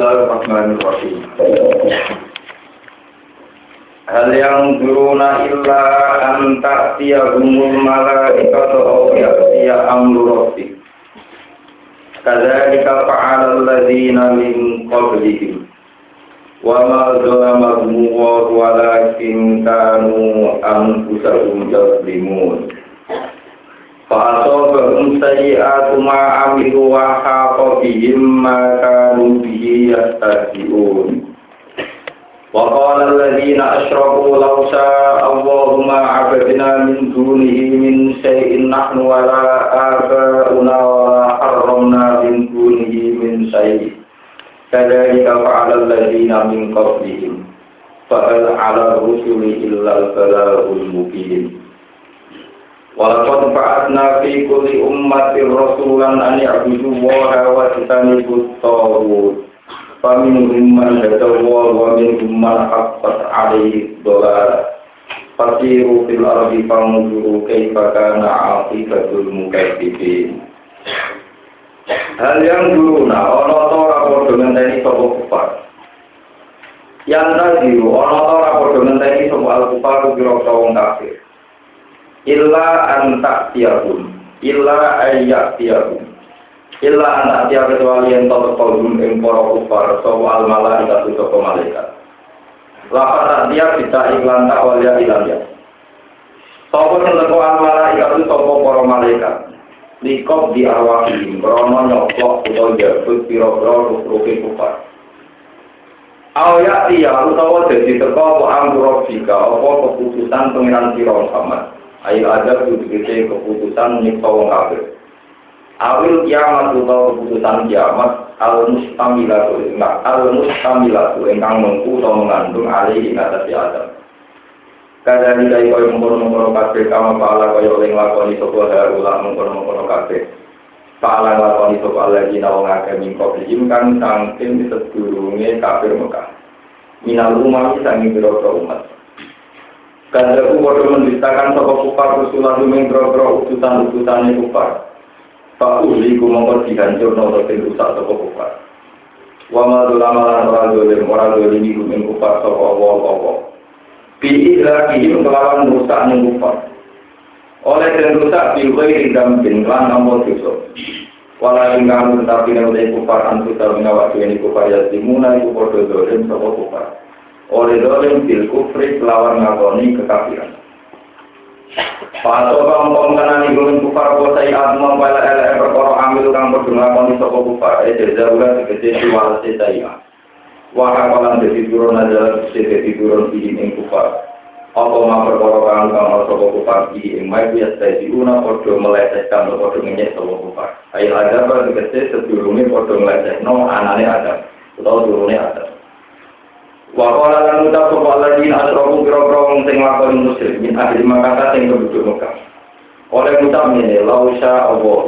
Bismillahirrahmanirrahim. Hal yang duruna illa an ta'tiyahumul malaikatu aw ya'tiya amru rabbik. Kadzalika fa'ala alladziina min qablihim. Wa ma zalamahum walakin kanu anfusahum yazlimun. Fa'asabahum sayyi'atu ma amilu wa haqa bihim ma kanu bihi yastahzi'un. Wa qala alladziina asyraku law syaa Allahu ma 'abadna min min syai'in nahnu wa la aba'una wa min dunihi min syai'in. Kadzalika fa'ala min qablihim. Fa'al 'ala Walaqad ba'atna fi kulli ummatin rasulan an ya'budu wa yajtanibu at-taghut. Faminhum man hadawa wa minhum man haqqat 'alaihi ad-dhalalah. Fasiru fil ardi fanzuru kaifa kana 'aqibatul mukadzibin. Hal yang dulu nah ana ta ora padha ngenteni sapa kufar. Yang tadi ana ta ora padha ngenteni sapa al-kufar kira-kira wong kafir illa an ta'tiyahum. Illa ayyak tiyahum illa an ta'tiyah kecuali yang tetap kalum ing para kufar sapa al malaikat sapa malaikat. Lafaz ta'tiyah bisa iklan tak walia ilan ya. Sapa sing teko al malaikat sapa para malaikat. Likop di arwahim krono nyokok utawa jabut pira-pira ruh-ruhe kufar. Awya tiya utawa dadi teko apa jika apa keputusan pengiran sira Muhammad Ayo ada keputusan keputusan nyiksa wong kafir. Awil kiamat atau keputusan kiamat al mustamilatu enggak al mustamilatu engkang mengku atau mengandung alih ing atas Adam. Kadang dari kau mengkono-mengkono kafir kama pahala kau oleh nglakoni sapa harulah mengkono-mengkono kafir. Pahala nglakoni sapa lagi nawang akeh mingko kang sangking sedurunge kafir Mekah. Minal umami sangi biro umat. Kandaku bodoh mendistakan sopa kufar usulah lumeng bro-bro utusan-utusannya kufar. Pak Uli ku mongkot dihancur nopo rusak sopa kufar. Wa ma lama lan ora dolim ora dolim iku ing kufar sopa apa-apa. Bi ihlakihim kelawan rusak ning kufar. Oleh den rusak bil ghairi dampin lan nampa dosa. Wala ing kamu tetapi nek utai kufar antu ta minawak ini kufar ya dimuna iku padha dolim sopa kufar oleh dolim bil kufri lawan ngakoni kekafiran. Pato kang kong kanani gumin kufar kosai adma pala ele perkara amil kang padha ngakoni sapa kufar e jazaula tegese siwal saya. Wa kalan dadi turun aja dadi turun iki ing kufar. Apa ma perkara kang kang sapa kufar iki ing mai biasa dadi una padha melecehkan padha ngenyek sapa kufar. Ayo ada tegese sedurunge padha melecehno anane ada utawa turune ada. Wakola lan ucap sapa lagi asrofu kira-kira sing lakoni musyrik min ahli Makkah sing penduduk Mekah. Oleh ucap ini lausa Allah.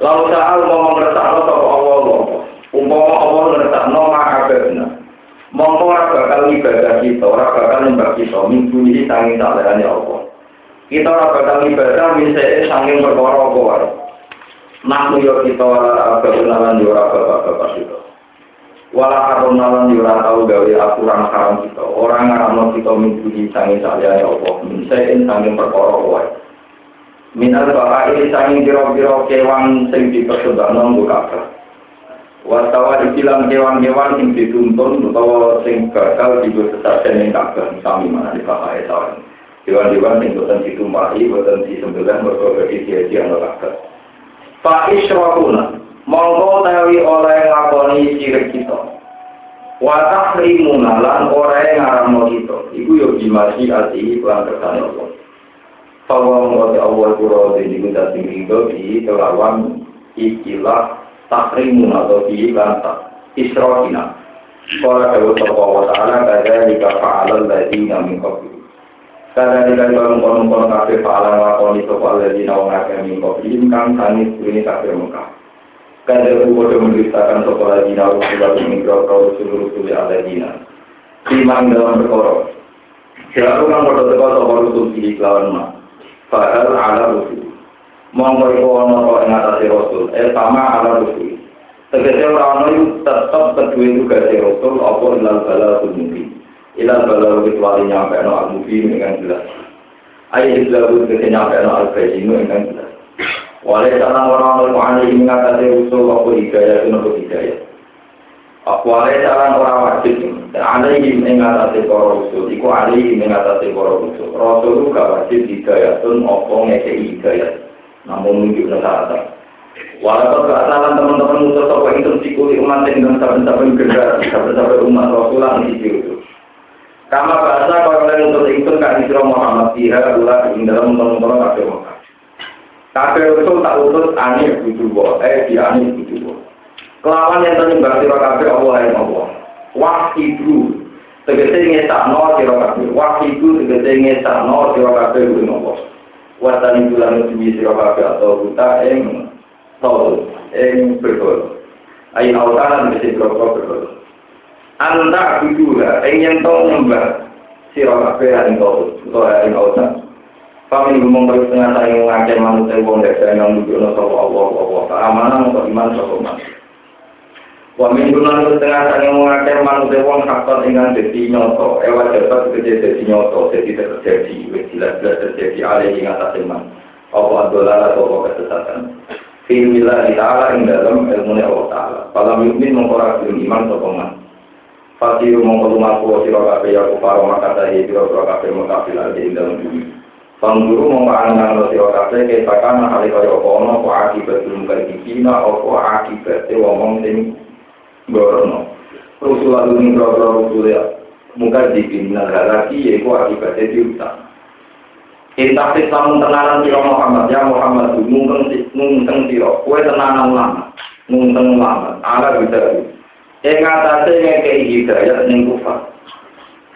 Lausa al mau ngersakno sapa Allah Allah. Umpama Allah ngersakno makabena. Mongko ora bakal ibadah kita, ora bakal nyembah kita minggu ini Allah. Kita bakal ibadah misale sanging perkara apa. Nah, kita ora bakal lan kita. Wala haram nalan yura tau gawe aturan haram kita. Orang ngaramno kita minggu sangi saliyane Allah. Minsain sangi perkara wae. Minal baka ini sangi biro-biro kewan sing dipersembahno nggo kabeh. Wastawa dibilang kewan-kewan sing dituntun utawa sing bakal digo sesajen ing kabeh sami mana di baka esawan. Kewan-kewan sing boten ditumpahi, boten disembelih mergo bagi dia-dia kabeh. Fa isyrafuna mongko tawi oleh ngakoni sirik kita. Wa tahrimuna lan oleh ngaramno kita. Iku yo dimasi ati lan kersane Allah. Fawa mengkoti Allah kuro di kita tinggi di kelawan ikilah tahrimuna atau di lan isrofina Kala dawa sapa wa ta'ala kada jika fa'alal ladina min qabli Kada jika kono-kono kafe fa'alan lakoni sapa ladina wa ngake min qabli kang sanis ini kafe Mekah kada bodoh mendustakan sekolah dina Rasulullah minggu kau seluruh sulit ada dina. Iman dalam perkara. Selalu kang bodoh teko sapa Rasul di lawan ma. Padahal ala Rasul. Monggo iku ana kok ing atase Rasul. Eh sama ala Rasul. Tegese ora itu tetep kedua tugas Rasul apa ilal balal mungkin. Ilal balal kecuali nyampe no al mungkin dengan jelas. Ayat jelas tegese nyampe no al bayinu dengan jelas. Walai salam orang orang ini mengatasi Rasul apa hidayah itu nopo hidayah. Walai salam orang wajib dan ada yang mengatasi para Rasul. Iku ada yang mengatasi para Rasul. Rasul itu gak wajib hidayah itu apa ngekei hidayah. Namun menunjuk nasaratan. Walaupun keasalan teman-teman musuh sopo itu sikuli umat yang saben-saben generasi, saben-saben umat Rasulullah di itu. Kama bahasa kalau kalian untuk itu kan Isra Muhammad adalah ing dalam teman-teman. Kafir Rasul tak utus aneh bujubo, eh di aneh bujubo. Kelawan yang ternyembah sira kafir Allah yang Allah. Wahidu tegese ngesakno sira kafir. Wahidu tegese ngesakno sira kafir kuwi Allah. Watani bulan uji sira kafir atau buta ing Tol, yang berkol. Ayin awtaran mesti berkol berkol. Anda bidula, yang tau nyembah sira kabeh ing tol, utawa ing awtan. Kami ngomong terus tengah saya ngake manusia wong desa yang nunjukno sapa Allah Allah. Keamanan untuk iman sapa man. Wa min dunan tengah saya ngake manusia wong hakon ingkang dadi nyoto, ewa dapat gede dadi nyoto, jadi terjadi, wis jelas-jelas terjadi alih ing atas iman. Apa dolar atau kesesatan. Filmillah ta'ala ing dalam ilmu Allah ta'ala. Falam yukmin mengkorak iman sokongan. Fasiru mengkotu maku siro kafe ya kufaro maka tahi siro siro kafe mengkafil ing dalam bumi. Pangguru mengkoangan lo siro kafe kesakan hali kaya kono ko akibat belum bagi kina opo akibat womong sing gorono. Rusulah dunia bro-bro rusulah muka dipindah lagi yaitu akibatnya diutang. Intafis kamu tenanan siro Muhammad ya Muhammad mungkeng mungkeng siro kue tenanan lama mungkeng lama ala bisa yang atasnya ngekei hidayat ning kufar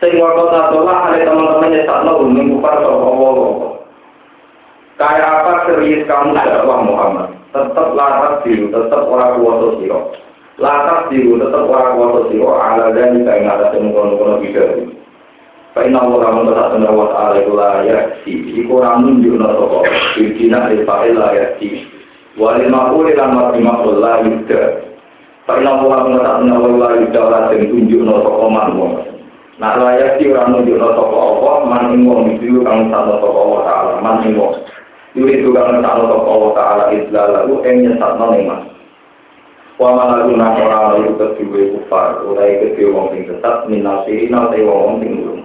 sing waktu satulah ada teman-teman yang tak tahu ning kufar sopo Allah kayak apa serius kamu dakwah Muhammad? Tetap latar biru tetap orang kuasa siro latar biru tetap orang kuasa siro ala dan kayak atasnya mungkeng-mungkeng bidari Karena orang tetap benar wa ta'ala itu layak si Iku orang nunjuk na toko Bidina ilfa'il layak si Walil ma'ul ilan mati ma'ul layak Karena orang tetap benar layak Layak tunjuk na toko man Nah layak si orang nunjuk na toko Allah Man ingwong itu kang sana toko Allah ta'ala Man ingwong Yuri itu kang sana toko Allah ta'ala Islah lalu Yang nyesat na iman Wa malaku na orang lalu kedua kufar Urai kedua wong sing sesat Minasirina tay wong sing burung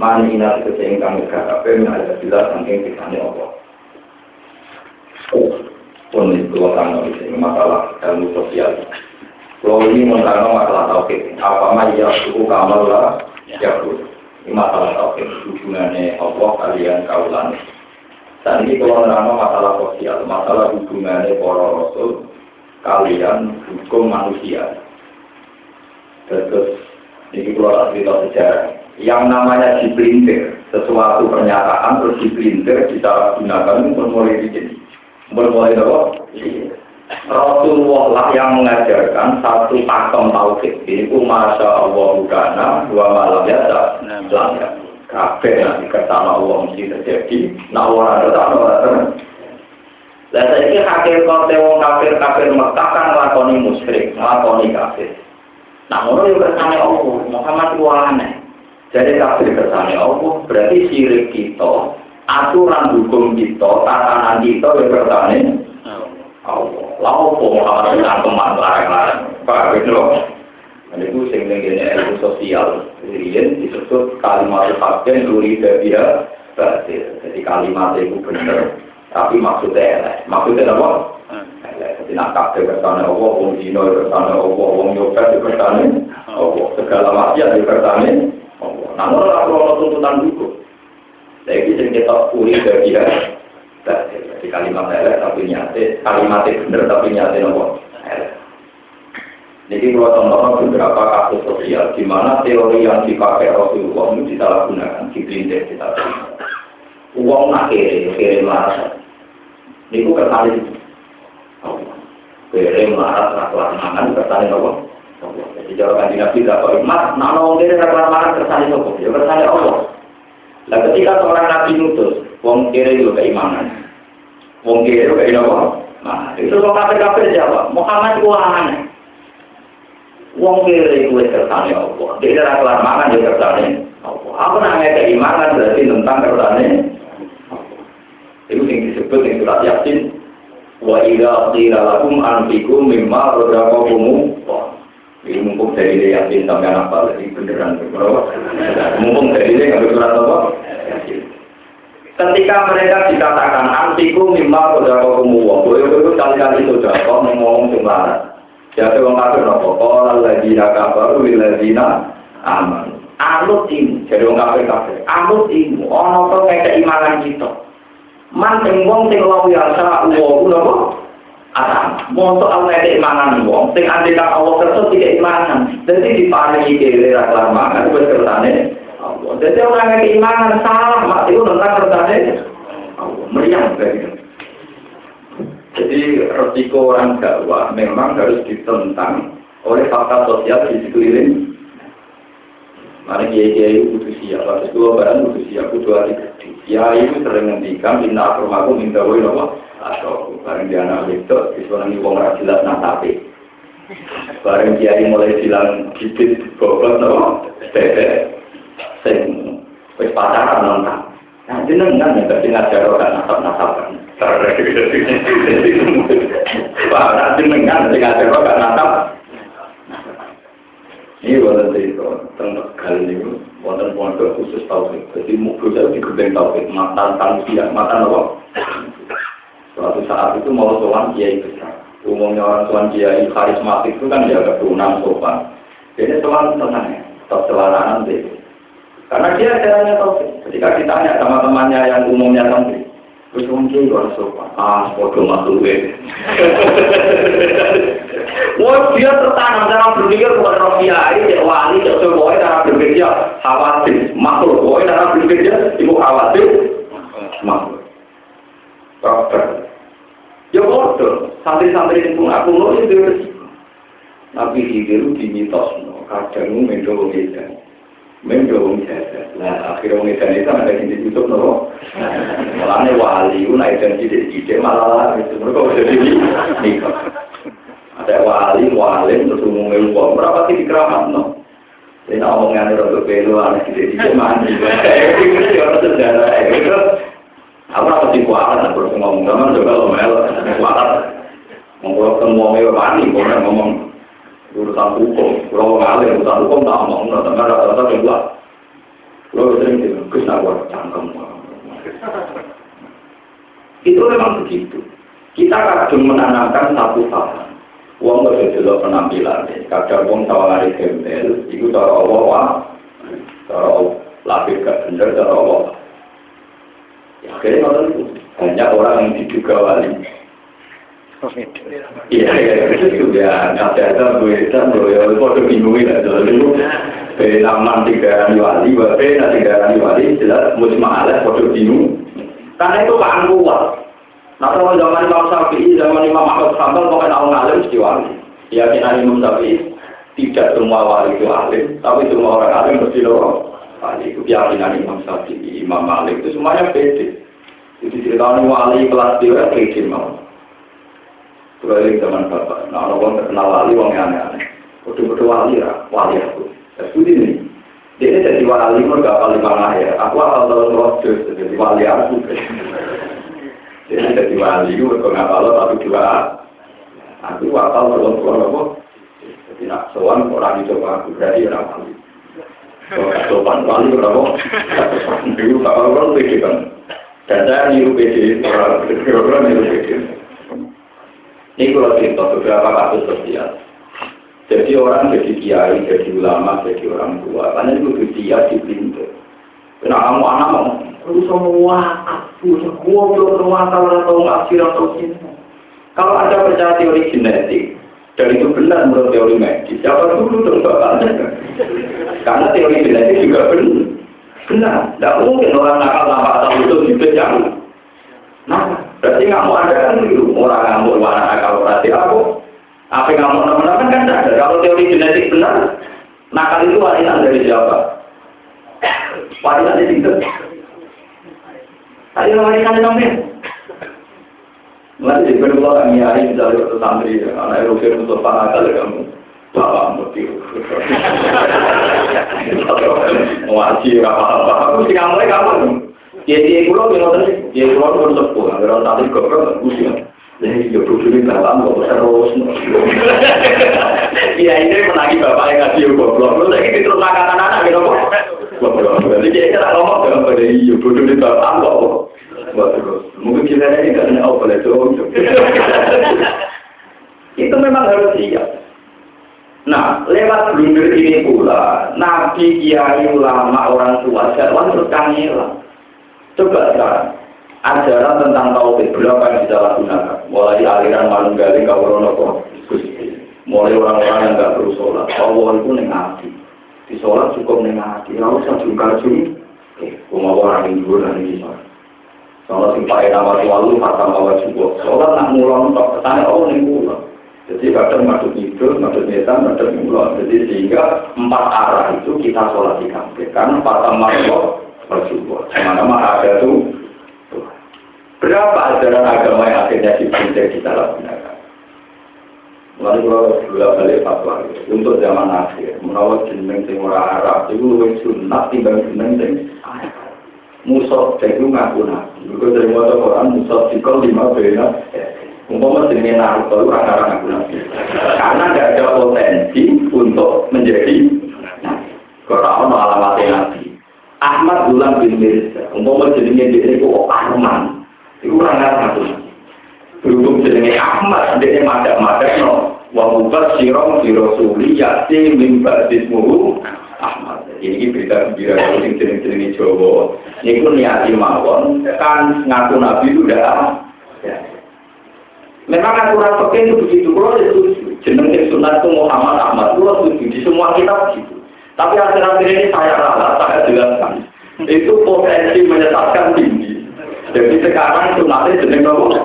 mani ina tegese ingkang megah kabeh ada jelas saking kisahnya Allah. Pun itu kang ini masalah ilmu sosial. Kalau ini menerangkan masalah tauhid, apa mah ya suku kamal lah ya Ini masalah tauhid hubungannya Allah kalian kaulan. Dan ini kalau menerangkan masalah sosial, masalah hubungannya para rasul kalian hukum manusia. Terus ini keluar cerita sejarah yang namanya dipelintir sesuatu pernyataan terus dipelintir gunakan untuk mulai bikin bermulai dari iya. Rasulullah lah yang mengajarkan satu pakem tauhid ini masya Allah bukana dua malam biasa ya. Kafe nanti ketama Allah mesti terjadi. Nah orang ada tak orang dan saya ini hakikat wong kafir kafir Mekah kan melakoni musyrik melakoni kafir. Nah orang yang bersama Allah Muhammad itu aneh. Jadi kafir kersane Allah berarti sirik kita, aturan hukum kita, tatanan kita ya kersane Allah. Lalu Muhammad dengan teman larang-larang, Pak Bedo. Dan itu sing ngene ilmu sosial, riyen disebut kalimat fakir duri dia berarti. Jadi kalimat itu benar, tapi maksudnya elek. Maksudnya apa? Jadi nak kafir kersane Allah, wong dino kersane Allah, wong nyopet kersane Allah, segala maksiat kersane namun kalau orang tuntutan hukum, saya bisa kita dari dia. Jadi kalimat elek tapi nyate, kalimatnya benar tapi nyate nopo Jadi kalau contohnya beberapa kasus sosial di mana teori yang dipakai Rasulullah itu disalahgunakan, dipelintir kita. Uang nak kiri, marah. Ini kali itu. Kiri marah, rakyat mangan, kertanya nopo. Jadi jawaban Nabi tidak kok mas, nama wong kiri kersane nopo, ya kersane Allah. Nah ketika seorang Nabi nutus, wong kiri itu keimanan, wong kiri itu keimanan. Nah itu kok kafir kafir jawab, Muhammad itu aneh. Wong kiri itu kersane Allah. Dia ora kelar mangan ya kersane Allah. Aku nak ngekek imanan berarti tentang kersane Itu yang disebut yang surat Yasin. Wa idza qila lakum anfiqu mimma razaqakum Ini mumpung dari dia yakin sampai apa lagi beneran berapa? Mumpung dari dia nggak surat apa? Ketika mereka dikatakan antiku itu kali-kali ngomong sembarangan. Jadi orang kafir nopo kalau lagi nak kabar, lagi nak aman. Jadi orang kafir kafir. Orang tuh kayak keimanan kita. Wong sing lawu yasa uwo nopo atam. Monto Allah keimanan wong sing andekan Allah kerso tidak imanan. Jadi diparingi kersane Jadi orang yang keimanan salah, mak itu tentang Allah. Meriang. Jadi resiko orang dakwah memang harus ditentang oleh fakta sosial di sekeliling. Mana kiai kiai butuh siap, harus dua barang butuh siap, butuh hati. Ya itu sering ngendikan, minta aku minta woi nopo, atau bareng dia anak itu, disuruh wong jelas nasabe. Bareng kiai mulai bilang bibit bobot nopo, tete, sing wis pacaran nonton. Nah jenengan ya berarti ngajar orang nasab nasaban. Wah, nanti mengan dengan teror gak natap. Ini wonten cerita tentang kali ini wonten pondok khusus tauhid. Jadi mukul saya digedeng tauhid, mata tangsia, mata apa? Suatu saat itu mau sowan kiai besar. Umumnya orang sowan kiai karismatik itu kan dia keturunan sopan. Jadi sowan tenang ya, tetap celananan deh. Karena dia caranya tauhid. Ketika ditanya sama temannya yang umumnya tauhid, Terus wong kiai ora sopan. Ah, podo makhluk Wah, dia tertanam cara berpikir bukan roh kiai, cek wali, cek sebuah cara berpikir khawatir. Makhluk, boy cara berpikir ibu khawatir. Makhluk. Dokter. Ya bodoh, santri-santri yang pun aku mau itu. Nabi hidup di mitos, kadang mendo ngedan. Mendo ngedan. Nah, akhirnya ngedan itu ada yang ditutup, no. Mulanya wali, naik dan tidak-tidak malah itu. Mereka udah jadi nikah. Ada wali, wali, terus umumnya uang. Berapa sih dikeramat, no? Ini omongan itu belu, anak tidak-tidak mandi. Itu orang sejarah, itu. Aku apa sih kualat, aku harus ngomong. Kamu juga lo mel, kualat. Ngomong semua mewah kalau ngomong urusan hukum. Kalau ngalir urusan hukum, tak ngomong. Tapi rata-rata kedua. Lo sering Gus, aku cangkem. Itu memang begitu. Kita kadang menanamkan satu hal. Uang gak bisa penampilan. Kadang uang sawari gembel, itu cara Allah wah. Cara lapis gak bener, cara Allah. Ya, akhirnya itu. Banyak orang yang diduga wali. Iya, iya, itu ya. Nanti ada gue dan gue ya, foto bingung ya. Lalu, nama tiga hari wali, bape tiga hari wali, jelas musmalah foto bingung. Karena itu kan kuat. Nah, kalau zaman Imam Syafi'i, zaman Imam Ahmad Hanbal, pokoknya orang alim mesti wali. Keyakinan Imam Syafi'i, tidak semua wali itu alim, tapi semua orang alim mesti loro. Wali itu keyakinan Imam Syafi'i, Imam Malik itu semuanya beda. Jadi ceritakan wali kelas dia beda mau. Terus zaman bapak, nah orang terkenal wali, orang aneh-aneh. Betul-betul wali ya, wali aku. Studi nih. Dia jadi wali, mereka paling mana ya. Aku asal tahun rodos, jadi wali aku. Dia jadi wali, mereka nggak kalau tapi dua. Aku asal tahun tahun apa? Jadi nak sowan orang itu aku berarti orang wali. Sopan wali berapa? Dulu kalau orang pede kan. Dan saya niru pede, orang niru pede. Ini kalau cerita beberapa kasus sosial. Jadi orang jadi kiai, jadi ulama, jadi orang tua, karena itu dia di pintu. Karena kamu anak mau, lu semua aku, semua belum rumah atau ngasir atau cinta. Kalau ada percaya teori genetik, dan itu benar menurut teori medis, siapa dulu dong bapaknya? Karena teori genetik juga benar. Benar, tidak mungkin orang nakal nampak atau itu juga jangan. Nah, berarti mau ada kan itu orang ngamuk mana nakal berarti aku. Apa yang ngamuk teman-teman kan tidak ada. Kalau teori genetik benar, nakal itu warisan dari siapa? Warisan dari itu. Tadi warisan dari sampai. Nanti di kedua kami hari misalnya waktu santri, anak Eropa Mustafa nakal kamu. bapak mesti. Ngaji apa-apa, mesti kamu kamu. Jadi kulo yang ngoten iki, jadi kulo pun sepuh, anggar tadi goblok mesti. Jadi yo bojo iki bapak kok terus. Iya ini menagi bapak yang ngasih goblok, lu lagi terus makan anak-anak gitu kok. Goblok. Jadi dia kira ngomong ke pada iya bojo iki bapak kok. Mungkin kita ini kan oh boleh tuh. Itu memang harus siap. Nah, lewat blunder ini pula, nabi, kiai, ulama, orang tua, jadwal terus kangelan. Coba sekarang, ajaran tentang tauhid berapa yang kita lakukan? Mulai aliran malung galing ke Wuronopo, mulai orang-orang yang nggak perlu sholat. Allah itu nengati. Di sholat cukup nengati. Ya usah juga jum. Eh, mau orang yang dulu nanti sholat. Sholat yang pakai nama tua lu, kata bawa juga. Sholat nak mulon, tak ketanya oh nih mulon. Jadi kadang masuk itu, masuk netan, masuk mulon. Jadi sehingga empat arah itu kita sholat di kampung. Karena pertama bersyukur. Sama-sama ada tuh. Berapa ajaran agama yang akhirnya dibentuk kita lakukan? Lalu kalau dua balik fatwa untuk zaman akhir, menawar jeneng sing ora Arab itu lebih sunat timbang jeneng sing Musa itu ngaku nabi. Juga dari mata Quran Musa cikal lima bena. Umpama jenenge Naruto itu orang ngaku nabi. Karena tidak ada potensi untuk menjadi nabi. Kalau alamatnya nabi. Ahmad Gulam bin Mirza. Umpama jenenge dia itu Ahmad. Itu orang ngaku Berhubung jenenge Ahmad, dia madak-madak no. Wa bukat sirong sirosuli yati mimba dismuhu Ahmad. Ini berita gembira kalau sing jeneng-jeneng Jawa. Ini pun niati mawon kan ngaku nabi itu udah ya. Memang aturan fikih itu begitu. Kalau itu jeneng sunat itu Muhammad Ahmad. Kalau setuju di semua kitab. Tapi akhir-akhir ini saya rasa saya jelaskan. Itu potensi menyesatkan tinggi. Jadi sekarang sunatnya jeneng apa?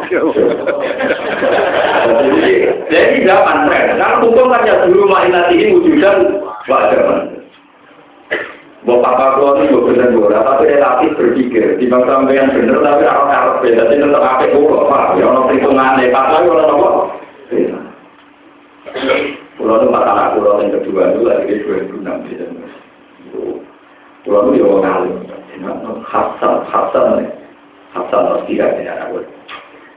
Jadi, zaman tren. Karena hukum kan ya dulu mainati ini wujudan wajar. Bapak keluar itu benar benar, tapi relatif berpikir. Di bangsa yang benar, tapi orang harus beda. Jadi tetap apa pulau, pak? Ya orang perhitungan pak. Tapi orang apa? Pulau itu masalah pulau yang kedua itu lagi dua ribu enam belas. Pulau itu ya orang. Hasan, Hasan, Hasan harus tidak tidak ada.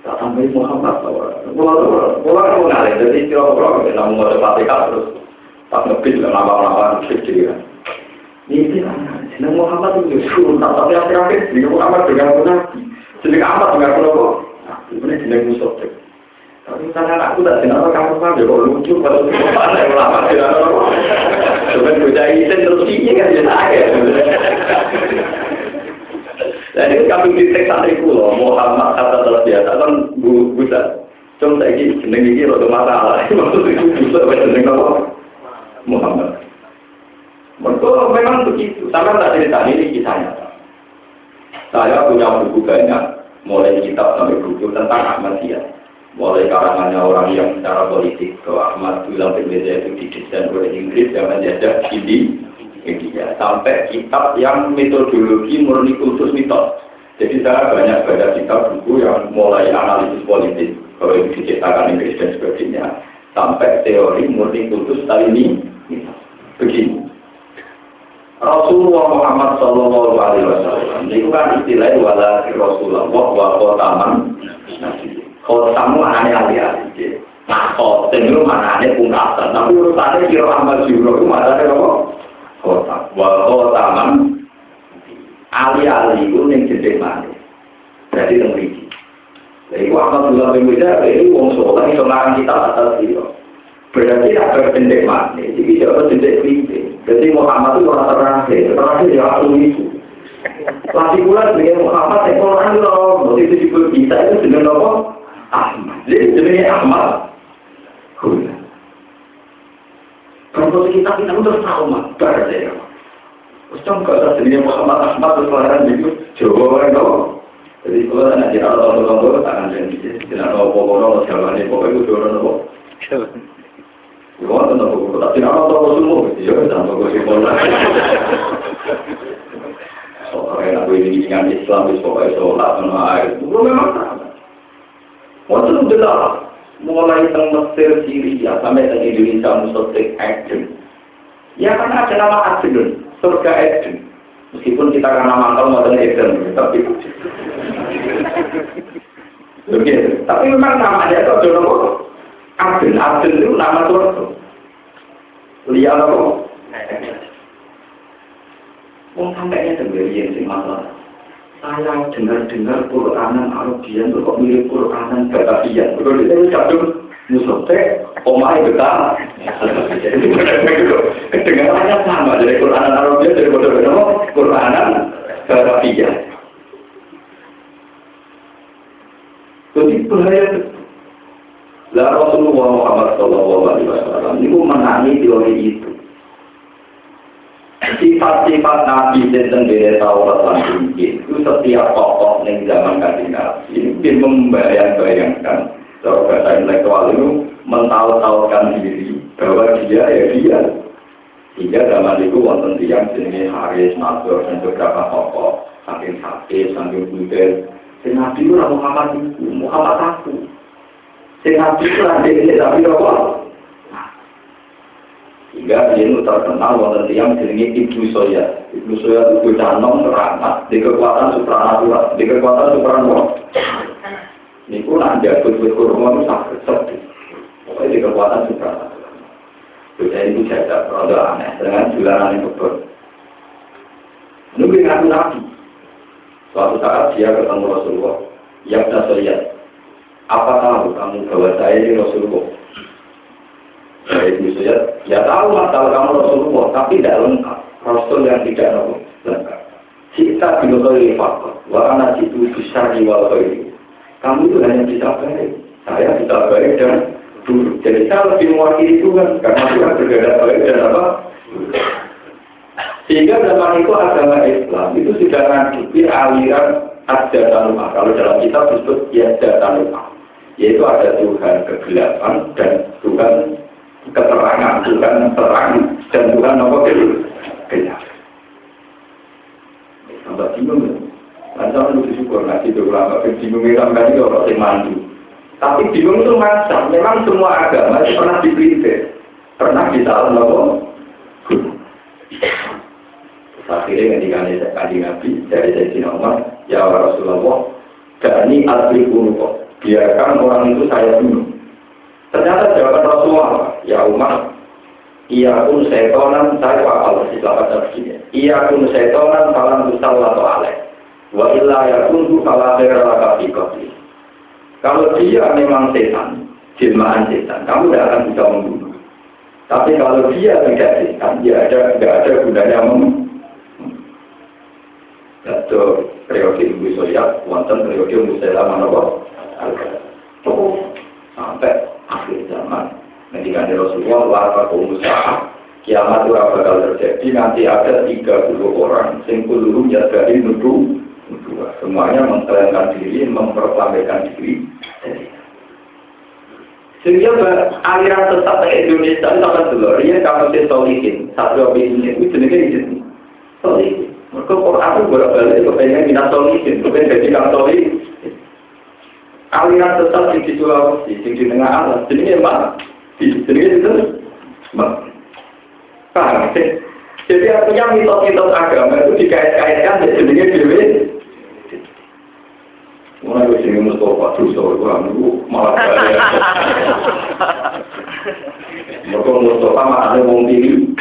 Tak sampai Muhammad, pulau itu pulau itu ngalim. Jadi kira pulau namun mau cepat terus. Pas ngebis, lama-lama, kecil ini jeneng Muhammad itu suruh tapi akhir-akhir jeneng Muhammad dengan nabi. Jeneng Ahmad dengan apa? Ini jeneng musuh. Tapi aku tak apa kamu kan ya lucu kalau itu mana yang lama jeneng apa? Coba bocah isen terus ini kan jeneng aja. Jadi kami di teks santri kulo Muhammad kata terus biasa kan bu buta. Cuma saya ini jeneng ini loh masalah. Maksudnya itu buta jeneng apa? Muhammad. Mereka memang begitu. Sampai tak cerita ini kisahnya. Saya punya buku banyak, mulai kitab sampai buku tentang Ahmadiyah. Mulai karangannya orang yang secara politik ke Ahmad bilang berbeda itu didesain oleh Inggris yang menjajah di India. Sampai kitab yang metodologi murni khusus mitos. Jadi saya banyak baca kitab buku yang mulai analisis politik. Kalau itu diciptakan Inggris dan sebagainya. Sampai teori murni khusus tadi ini. Begini. Rasulullah Muhammad Shallallahu Alaihi Wasallam itu kan istilah wala Rasulullah wa khotaman khotamu aneh alih-alih nah khotem itu mana pungkasan tapi urusannya kira itu mana ada apa? Alih-alih itu yang jadi mana? Jadi yang riki jadi Ahmad Juro itu ini wong soleh itu ngarang kita atas itu. Berarti ada pendek mati jadi siapa pendek kritik jadi Muhammad itu orang terakhir, terakhir ya itu. Pula dengan Muhammad yang Quran waktu itu juga bisa? Ahmad. Jadi jenisnya Ahmad. Hula. Kalau kita kita udah tahu mah, berarti ya. Terus cuma kalau jenisnya Muhammad Ahmad terus orang itu loh. Jadi kalau ada di Allah Allah Allah tangan jadi tidak tahu pokoknya jawabannya pokoknya itu orang apa? Wah, tentu aku tak tidak tahu semua. Ya, tanpa pola. Soalnya aku ini dengan Islam, pokoknya sholat, air. Gue memang. Waktu itu benar. mulai ke Mesir, Syria, sampai ke Indonesia, Musotik, Eden. Ya karena ada nama Eden, surga Eden. Meskipun kita karena mangkal mau Eden, tapi Begitu. Tapi memang namanya itu ada nama Eden. Itu nama surga. Lihat apa? Wong sampai sendiri sih masalah. Saya dengar-dengar Quranan Arabian itu kok mirip Quranan Batavian. Kalau itu jatuh musote, omai betah. Kedengarannya sama dari Quranan Arabian dari bodoh Quranan Batavian. Jadi bahaya lah Rasulullah Muhammad Shallallahu Alaihi Wasallam itu menangi teori itu. Sifat-sifat Nabi tentang diri Taurat dan Injil itu setiap tokoh yang zaman Nabi ini membayang-bayangkan secara bahasa intelektual itu mentahu-tahukan diri bahwa dia ya dia. Sehingga zaman itu wonten tiang jenis Haris, Nasr dan beberapa tokoh saking sakit, saking budel. Si Nabi itu Muhammad itu, Muhammad aku. Si Nabi itu ini tapi apa? Sehingga itu terkenal wonten tiang jenenge Ibnu Soya. Ibnu Soya itu bocah nom teramat di kekuatan supranatural, di kekuatan supranatural. Ini pun ada betul kurma itu sakit sedih. Pokoknya di kekuatan supranatural. Bocah itu jaga produk aneh dengan julanan yang betul. Nunggu ngaku nabi. Suatu saat dia ketemu Rasulullah. Ya Soya. Apa tahu kamu bahwa saya ini Rasulullah? Saya Ibnu Suyat, ya tahu masalah kamu Rasulullah, tapi tidak lengkap. Rasul yang tidak lengkap. Kita binutoi faktor, wa anak itu bisa diwaloi. Kamu itu hanya bisa baik, saya bisa baik dan buruk. Jadi saya lebih mewakili Tuhan, karena Tuhan berbeda baik dan apa? Sehingga zaman itu agama Islam itu sudah ngadepi aliran ada tanumah. Kalau dalam kitab disebut ya ada tanumah. Yaitu ada Tuhan kegelapan dan Tuhan keterangan, Tuhan terang, dan Tuhan apa gelap. Sampai bingung ya. Lancar lu bersyukur ngaji itu ulama, bingung ya ini orang yang mandu. Tapi bingung itu macam, memang semua agama itu pernah diperintir, pernah disalah apa? Akhirnya ketika kaji Nabi dari Sayyidina Umar, ya Rasulullah, ini asli kok, biarkan orang itu saya bunuh. Ternyata Rasulullah, ya Umar, iya pun setonan saya wakal di selama begini. Iya pun setonan falam tusal atau aleh. Wa illa ya pun falam berlaka Kalau dia memang setan, jelmaan setan, kamu tidak akan bisa membunuh. Tapi kalau dia tidak setan, dia ada tidak ada gunanya membunuh. Itu periode Ibu Soya, wonten periode Musela Manowo, sampai akhir Ketika ada Rasulullah, lapa pengusaha, kiamat itu bakal terjadi, nanti ada 30 orang, singkulum jadgari nudu, semuanya mengklaimkan diri, memperlambakan diri. Sehingga aliran sesat di Indonesia itu akan dulu, ini kalau saya solihin, satu ini, itu jenisnya di Solihin. Mereka Quran itu bolak-balik kepengen minat solihin, kepengen jadi katolik. Aliran tetap di Sulawesi, di tengah alam, jadi memang di sini itu paham Jadi artinya mitos-mitos agama itu dikait-kaitkan di sini dewi. Mulai dari sini Mustafa terus orang itu malah kaya. Mereka Mustafa makanya mau pilih,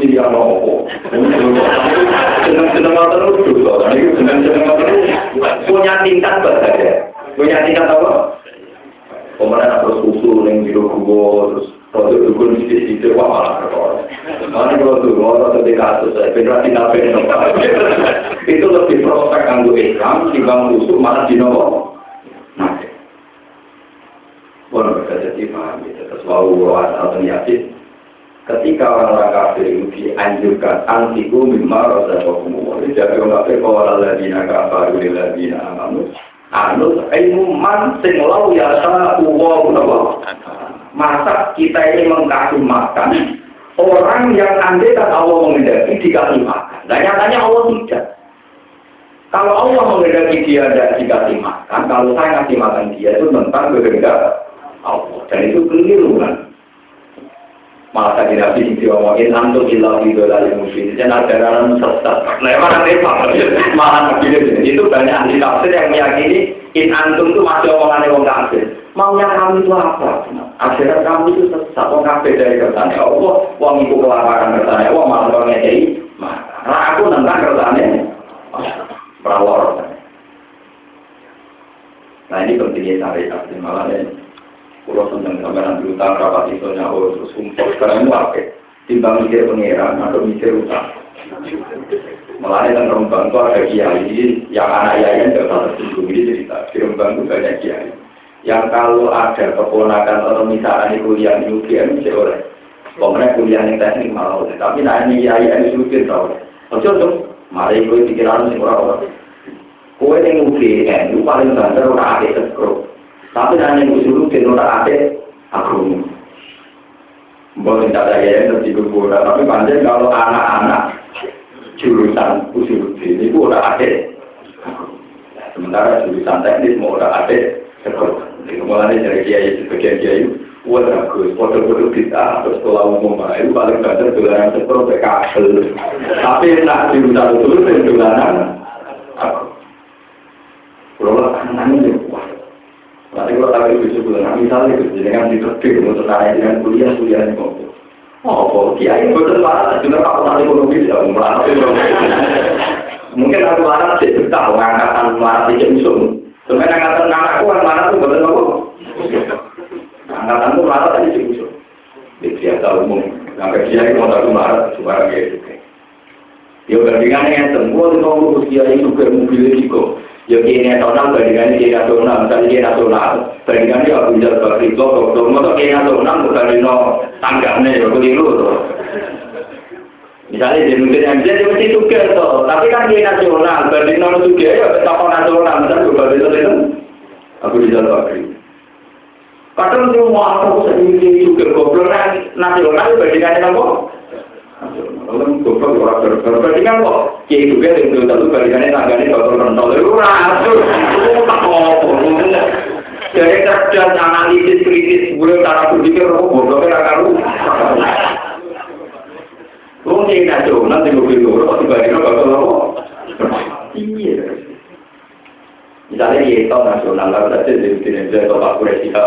pilih yang mau Senang-senang terus senang-senang terus punya tingkat bahasa Punya tingkat apa? Pemenang terus usul yang di gua terus produk dukun di situ wah malah perkara. Mana kalau tuh mau atau di kasus saya generasi nabi itu lebih prospek anggo Islam timbang musuh malah di nomor. Nah, Pun bisa jadi paham terus mau atau yakin ketika orang-orang kafir itu dianjurkan antiku mimma rasa hukum itu jadi orang kafir kalau ladina kafaru ladina amanu anu ilmu man sing lau ya sa uwa masa kita ini mengkasih makan orang yang andai kan Allah mengendaki dikasih makan dan nyatanya Allah tidak kalau Allah mengendaki dia tidak dikasih makan kalau saya ngasih makan dia itu tentang kehendak Allah. Dan itu keliru kan. Malah tadi Nabi diomongin antum ilah di dolar yang mungkin dan ajaran sesat. Nah, mana repot? Malah Nabi itu banyak ahli tafsir yang meyakini in antum itu masih omongan orang kafir. Maunya kami itu apa? Akhirat kamu itu sesat, orang kafir dari kertasnya Allah, uang ibu kelaparan kertasnya Allah, malah orang ngekei. Nah, aku tentang kertasnya, perawar. Nah ini pentingnya syariat, malah ini. Kalau senang sampean utang rapat itu nyawa terus kumpul sekarang itu apa? Timbang mikir pengiran atau mikir utang. Malah yang rembang itu ada kiai yang anak yayan tidak usah tersinggung ini cerita. Di rembang itu banyak kiai. Yang kalau ada keponakan atau misalnya kuliah di UGM bisa oleh. Pemerintah kuliah yang teknik malah oleh. Tapi nah ini kiai yang sulit tau. Ojo dong. Mari gue pikiran sih orang-orang. Kue yang UGM itu paling banter orang ada sekrup. Tapi hanya usul di nota ada aku. Boleh tidak ada yang tertidur bola, tapi panjang kalau anak-anak jurusan usul ini itu udah ada. Sementara jurusan teknis mau udah ada. Mulanya dari kiai sebagian kiai, wah bagus, foto-foto kita atau sekolah umum itu paling banter dolaran sekolah PKL. Tapi nak jurusan usul itu dolaran aku. Kalau wah Nanti kalau tahu itu sebulan, misalnya itu dengan ditertib untuk naik dengan kuliah kuliah ini kok. Oh, kok kiai betul banget, juga aku nanti ekonomi tidak melarang. Mungkin aku larang sih tahu ngangkatan melarang di jemsum. Sebenarnya ngangkatan anakku yang mana tuh betul aku. Angkatan melarang tadi jemsum. Dia tahu umum, sampai kiai mau tahu melarang cuma gitu. Ya bandingannya yang semua itu mau kiai juga mobil itu Ya kini nasional bandingannya kini nasional, misalnya kini nasional, bandingannya ya bisa seperti itu, dokter, masa kini nasional bukan di tangganya, ya keliru tuh. Misalnya di mungkin yang bisa mesti juga tuh, tapi kan kini nasional, banding non juga ya tokoh nasional, misalnya juga bisa itu, aku bisa seperti Kadang dia mau aku sendiri juga goblok nasional bandingannya apa? Orang goblok orang berber. Kan kok kiai juga yang dulu satu balikannya tangganya dokter rentol itu rasul. Tak apa. Jadi cerdas analisis kritis boleh cara berpikir kok gobloknya akan lu. Lu kiai nasional nanti gue bilang kok dibalikin dokter apa? Iya. Misalnya Yeto nasional, lalu saja di Indonesia atau Pak Kuresika,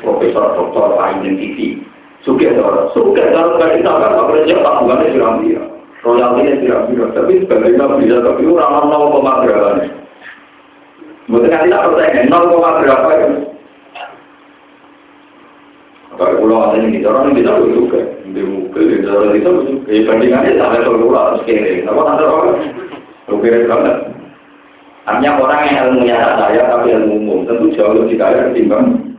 profesor doktor yang TV, Suka cara, suka kali sama tak boleh jawab bukannya siram dia. Royaltinya siram dia, tapi sebenarnya bisa tapi orang nol koma berapa nih? Mungkin nanti tak percaya, nol koma berapa ya? Kalau pulau ada yang kita orang kita juga, di muka di dalam kita juga. Ya bandingannya sampai pulau harus kiri, apa nanti orang? Banget. Artinya orang yang ilmunya saya tapi ilmu umum tentu jauh lebih kaya ketimbang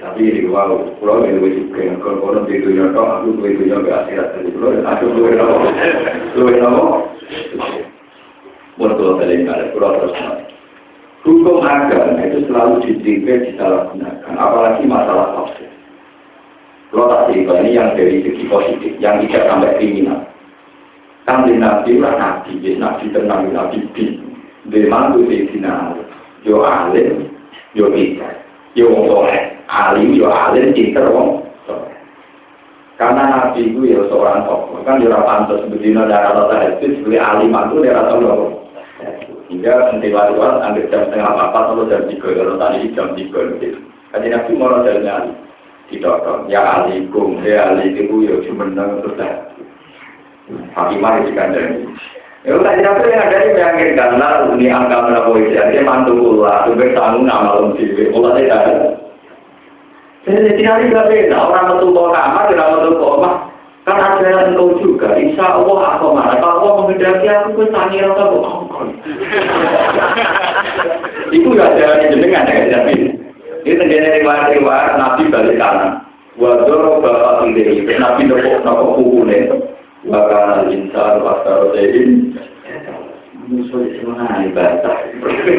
tapi di wow, pulau ini lebih suka kalau kalau di dunia kau aku lebih dunia ke akhirat jadi pulau aku lebih nopo, lebih nopo. Betul tadi nggak pulau terus Hukum agama itu selalu dididik disalahgunakan, apalagi masalah tafsir. Kalau tak ini yang dari segi positif, yang tidak sampai kriminal. Kan di nabi lah nabi, nabi tenang, nabi bin. Di mantu di sini, yo alim, yo tidak, yo soleh alim yo alim pinter wong. Karena nabi itu ya seorang tokoh. Kan ya pantas sebetulnya darah rata hadis sebagai alim itu dia rata loh hingga nanti luar ambil jam setengah empat atau jam tiga kalau tadi jam tiga gitu kaji nabi mau dari tidak ya alikum ya itu ya cuma nang terus Hakimah di kandang Ya udah tuh yang ada yang meyakinkan karena ini angka berapa itu dia mantu pula, tuh bertanggung nama lom sih, pula tidak jadi tinggal juga beda, orang metu kau kamar, orang metu kau rumah. Kan ada engkau juga, insya Allah aku mana. Kalau Allah menghendaki aku, gue tangi rasa bokong. Itu gak ada jenengan ya, tapi ini terjadi riwayat-riwayat Nabi balik kanan. Wajar bapak sendiri, Nabi nopok nopok kukunya. Bahkan insan waktu rosain musuh semua ibadah.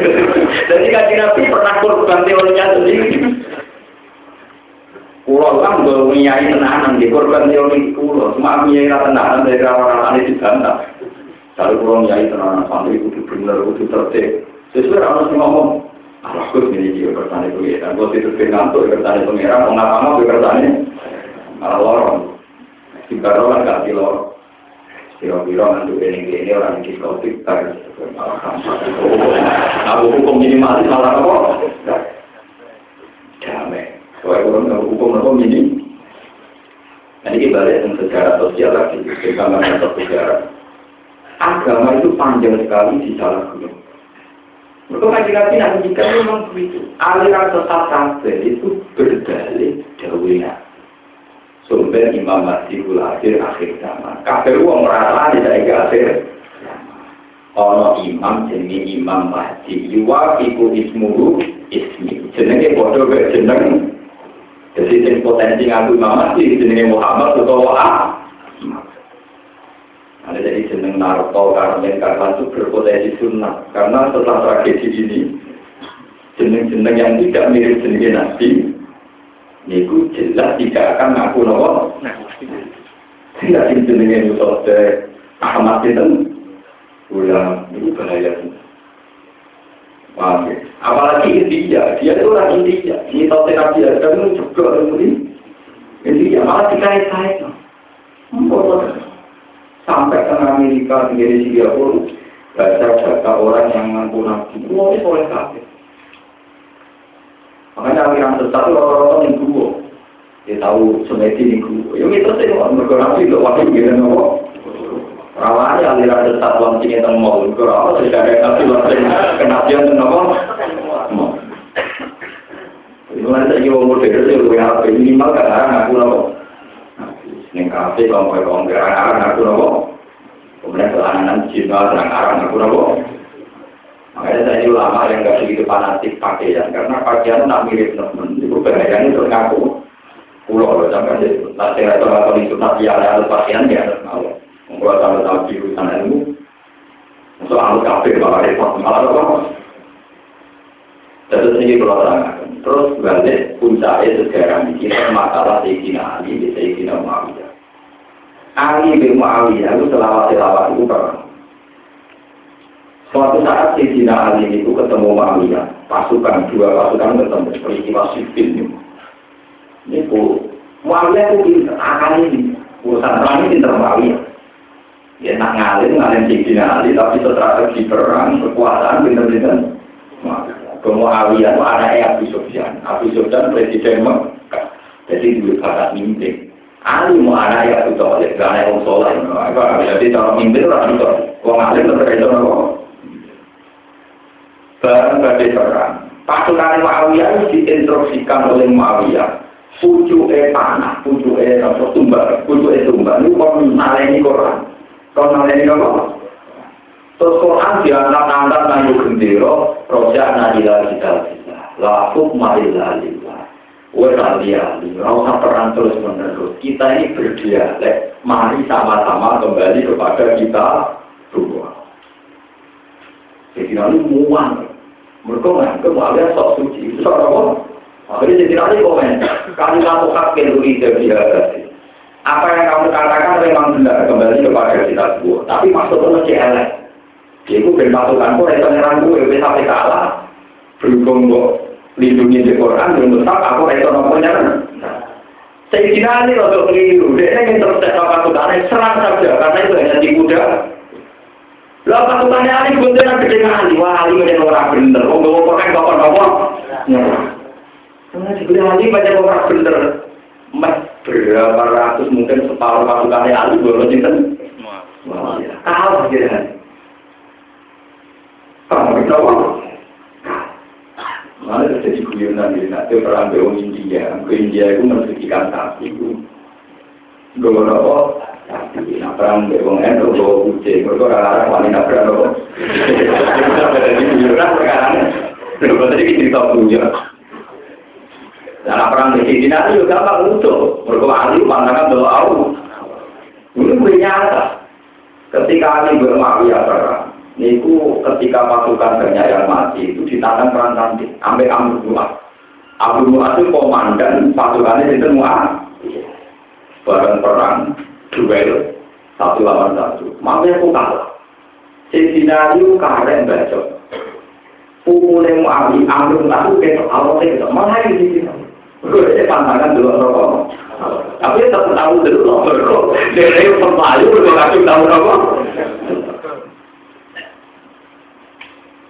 Jadi kaji Nabi pernah korban teorinya sendiri. Pulau kan gue menyai tenanan di korban teori pulau, cuma menyai tenanan dari orang-orang itu dibantah. Kalau pulau menyai tenanan sampai itu benar itu tertib. Sesuai harus ngomong, Aku ini dia kertane pengiran. Gue itu ngantuk kertane pengiran. Mau ngapa mau kertane malah lorong. Jika orang gak di lorong. Kira-kira nanti ini ini orang di kan malah Aku hukum minimalis malah apa? Damai. Soalnya orang hukum apa. Nah, ini balik tentang sejarah sosial lagi, kita nggak sejarah. Agama itu panjang sekali di salah gunung. Mereka kaji nabi jika memang begitu. Aliran sesat sampai itu berdalih dawina. Sumber Imam Mahdi akhir akhir zaman. Kafir uang merasa tidak akhir Ono imam jenis Imam Mahdi. Yuwa iku ismuhu ismi. Jenenge bodoh ke jeneng. Jadi jenis potensi ngaku Imam Mahdi. Jenenge Muhammad atau A. Ada jadi jeneng Narto, Karmen, karena itu berpotensi sunnah. Karena setelah tragedi ini, jeneng-jeneng yang tidak mirip jeneng Nabi, itu jelas tidak akan ngaku nopo. Tidak jeneng Musa Ahmad itu, ulang itu bahaya. Paham ya? Apalagi India, dia itu orang India. Ini tahu Nabi Adam juga ini. India. Malah dikait-kait. Sampai ke Amerika sendiri Singapura. Baca data orang yang ngaku nabi. Wah itu oleh kafir. Makanya aliran sesat orang-orang yang gua dia tahu semedi ini gua ya itu. Sih mereka nabi waktu gila nopo Rawane aliran sesat uang sini tentang mau kalau tidak ada nabi langsung kenabian tentang mau itu nanti saya mau model itu lebih apa minimal kan ngaku nopo Neng kafe kalau mau ngomong garang-garang aku nopo. Kemudian kelananan jiwa garang-garang aku nopo. Makanya saya ulama yang gak begitu fanatik pakaian karena pakaian nak mirip teman. Itu bahayanya untuk ngaku. Pulau loh sampai latih atau atau sunat ya ada pakaian ya ada Membuat tahu tahu di urusan ilmu. Untuk alat kafe malah repot malah apa? Terus ini kalau Terus balik puncaknya sekarang ini masalah Sayyidina Ali di Sayyidina Muawiyah. Ali bin Muawiyah itu selawat-selawat itu pernah. Suatu saat Sayyidina Ali itu ketemu Muawiyah. Pasukan, dua pasukan ketemu. Peristiwa sipil ini. Ini ku, Muawiyah itu pinter, ini. Urusan perang ini pinter Muawiyah. Ya nak ngalim, ngalim Sayyidina Ali, tapi strategi perang, kekuasaan, pinter-pinter. Muawiyah. Muawiyah itu anaknya Abu Sufyan. Abu Sufyan presiden Mekah. Jadi dulu kata mimpi. Ali mau anaknya Abu Talib, gak ada yang soleh. Jadi cara mimpi itu orang itu. Wong alim itu terkait dengan apa? Barang badai perang. Pasukan Muawiyah itu diinstruksikan oleh Muawiyah. Pucuknya panah, pucuknya apa, tumbal, pucuknya tumbal. Ini kok naleni Quran. Kok naleni apa? Terus Quran diangkat-angkat nayu gendera, rojak nahila kita kita. Lafuk marila lillah. Wes ali-ali, usah perang terus menerus. Kita ini berdialek, mari sama-sama kembali kepada kita dua. Jadi nanti muan. Mereka menganggap ada sok suci. Sok apa? Akhirnya jadi nanti komen. Kali kamu hak kenduri dia Apa yang kamu katakan memang benar kembali kepada kita dua. Tapi maksudnya masih elek. Iku ben pasukan kok iso nyerang kowe wis sampe kalah. Berhubung kok lindungi di Quran belum tetap aku iso nopo nyerang. Sayyidina Ali untuk keliru, dia ingin terus pasukannya serang saja karena itu hanya di kuda. Lah pasukannya Ali guntingan gede Ali, wah Ali macam orang bener, oh mau pakai bapak bapak. Karena di kuda Ali macam orang bener, mas berapa ratus mungkin separuh pasukannya Ali boleh cinta. Kalah gitu. Kamu kenapa? Malah jadi guyonan di nanti perang ke India, ke India itu mensucikan sapi itu. Gue apa? Sapi. Nah perang ke Wong Endo, gue kucing. Gue orang-orang wanita perang apa? Jadi guyonan perkara. Gue tadi cerita punya. Dan perang di sini nanti juga gampang. Mereka ahli pandangan doa Allah. Ini bernyata. Ketika ahli bermakwiyah perang, niku ketika pasukan banyak yang mati itu ditanam perang nanti sampai Abu Mu'ad Abu Mu'ad itu komandan pasukannya itu Mu'ad bareng perang duel satu lawan satu makanya aku kalah Sayyidina Ali karen bacot Pukule mu ahli, ambil aku besok awal saya besok malah di sini. Gue ada pantangan dulu rokok. Tapi tetap tahu dulu rokok. Dari pemalu gue kasih tahu rokok.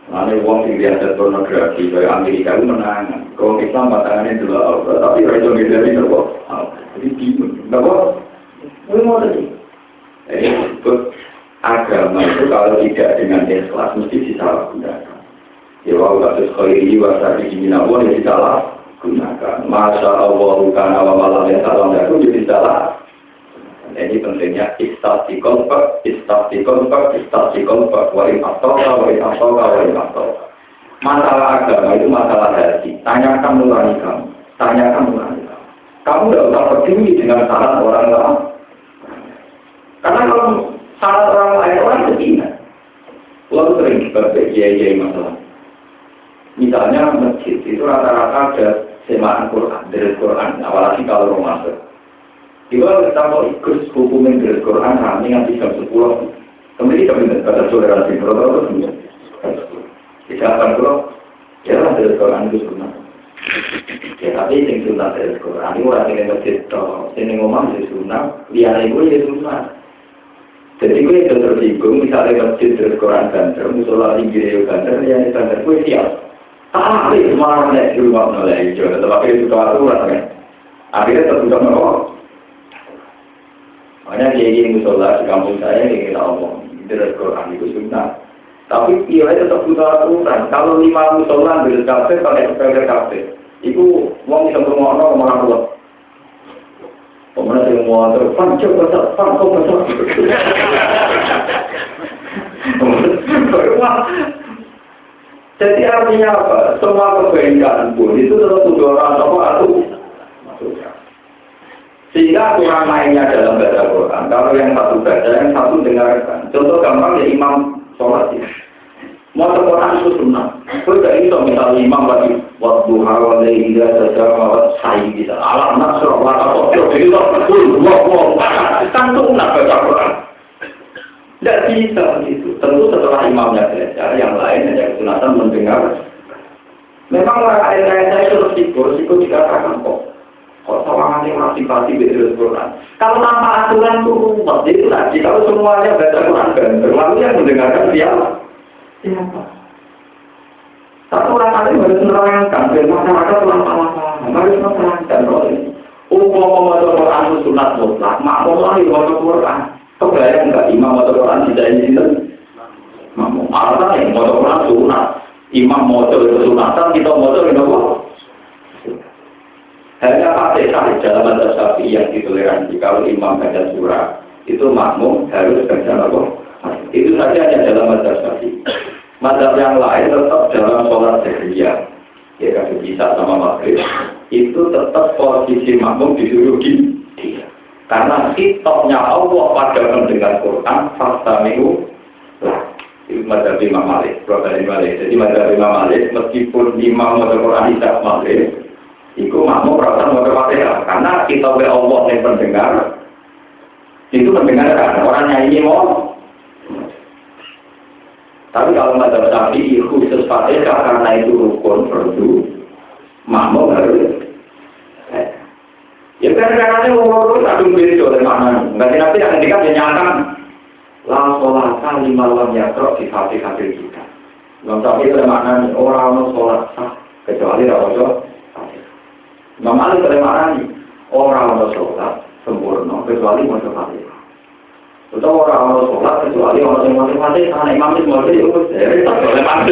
Lalu uang sing biasa pornografi kayak Amerika itu menang. Kalau Islam pasangannya dulu apa? Tapi itu beda itu kok. Jadi bingung. Kenapa? Gue mau tadi. Jadi agama itu kalau tidak dengan ikhlas mesti disalahgunakan. Ya wa kasus khairi wa sari minallah ya disalah gunakan. Masya Allah kana wa malam ya salam itu ya disalah. Jadi pentingnya istati kolpak, istati kolpak, istati kolpak, wali atoka, wali atoka, wali atoka. Masalah agama itu masalah hati. Tanyakan nurani kamu. Tanyakan nurani kamu. Kamu tidak usah peduli dengan saran orang lain. Karena kalau saran orang lain, orang betina. Lalu sering berbeda kiai masalah. Misalnya masjid itu rata-rata ada semaan Quran dari Quran, apalagi kalau Ramadan. Juga kita mau ikut hukumin dari Quran kami nanti jam sepuluh. Kemudian kita minta kata saudara di itu Tidak akan ya lah dari Quran itu sunnah. Ya tapi yang sunnah dari Quran itu orang yang masjid toh, yang ngomong itu sunnah, dia itu ya sunnah. Jadi gue itu tersinggung, misalnya masjid dari Quran banter, musola tinggi banter, ya banter gue siap. Ini semua nek di rumah nolak hijau, tetap akhirnya suka aturan kan. Akhirnya terbuka merokok. Makanya dia ingin musola di kampung saya yang kita omong, dari Quran itu sunnah. Tapi iya tetap butuh aturan. Kalau lima musola dari kafe pakai sepeda kafe, itu uang bisa bermono malah buat. Pemenang yang mau fan coba besar, fan kok besar. Jadi artinya apa? Semua kebaikan pun itu tetap orang apa atau sehingga kurang lainnya dalam baca Quran. Kalau yang satu baca, yang satu dengarkan. Contoh gampang ya imam sholat ya. Mau Quran itu sunnah. Kau tidak bisa misalnya imam lagi waktu hawa lehiya saja mawat sayi bisa. Alam nasr atau jadi tak betul. Wah wah. Kan sunnah baca Quran. Tidak bisa begitu. Tentu setelah imamnya belajar, yang lain hanya kesunatan mendengar. Memang orang lain saya itu resiko, resiko dikatakan kok. Kok sama yang masih pasti beda Quran. Kalau tanpa aturan itu rumus, itu tadi. Kalau semuanya baca Quran dan lalu yang mendengarkan siapa? Siapa? Satu orang alim harus menerangkan, dan masyarakat salah-salah. Harus menerangkan ini. Umum membaca Quran itu sunat mutlak, makmum lah yang membaca Quran. Kebayang nggak imam atau Quran tidak ini itu? Mamu. Alasan yang mau Quran sunat. Imam mau coba sunatan, kita coba itu Hanya pakai sahih dalam bahasa sapi yang ditoleransi. Kalau imam baca surah, itu makmum harus baca apa? Itu saja hanya dalam bahasa sapi. Mazhab yang lain tetap dalam sholat sehriyah. Ya kan bisa sama maghrib. Itu tetap posisi makmum disuruh di. Karena kitoknya Allah pada mendengar Quran, lah. Itu mazhab Imam Malik, Profesor Malik. Jadi mazhab Imam Malik, meskipun imam mau Quran tidak Malik, itu makmum perasaan mau Fatihah. Karena kita oleh Allah yang pendengar, itu mendengarkan. Orang nyanyi mau. Tapi kalau mazhab Syafi'i khusus Fatihah karena itu rukun perlu makmum harus Ya karena umur kadung beda oleh mana. Nanti nanti yang ketika dia nyatakan lang sholat kali malam ya terus di hati hati kita. Nggak tapi itu makna orang mau sholat sah kecuali rawojo. Imam Ali pada makna orang mau sholat sempurna kecuali mau sholat. Atau orang mau sholat kecuali orang yang mau sholat karena imam itu jadi urus dari oleh mana?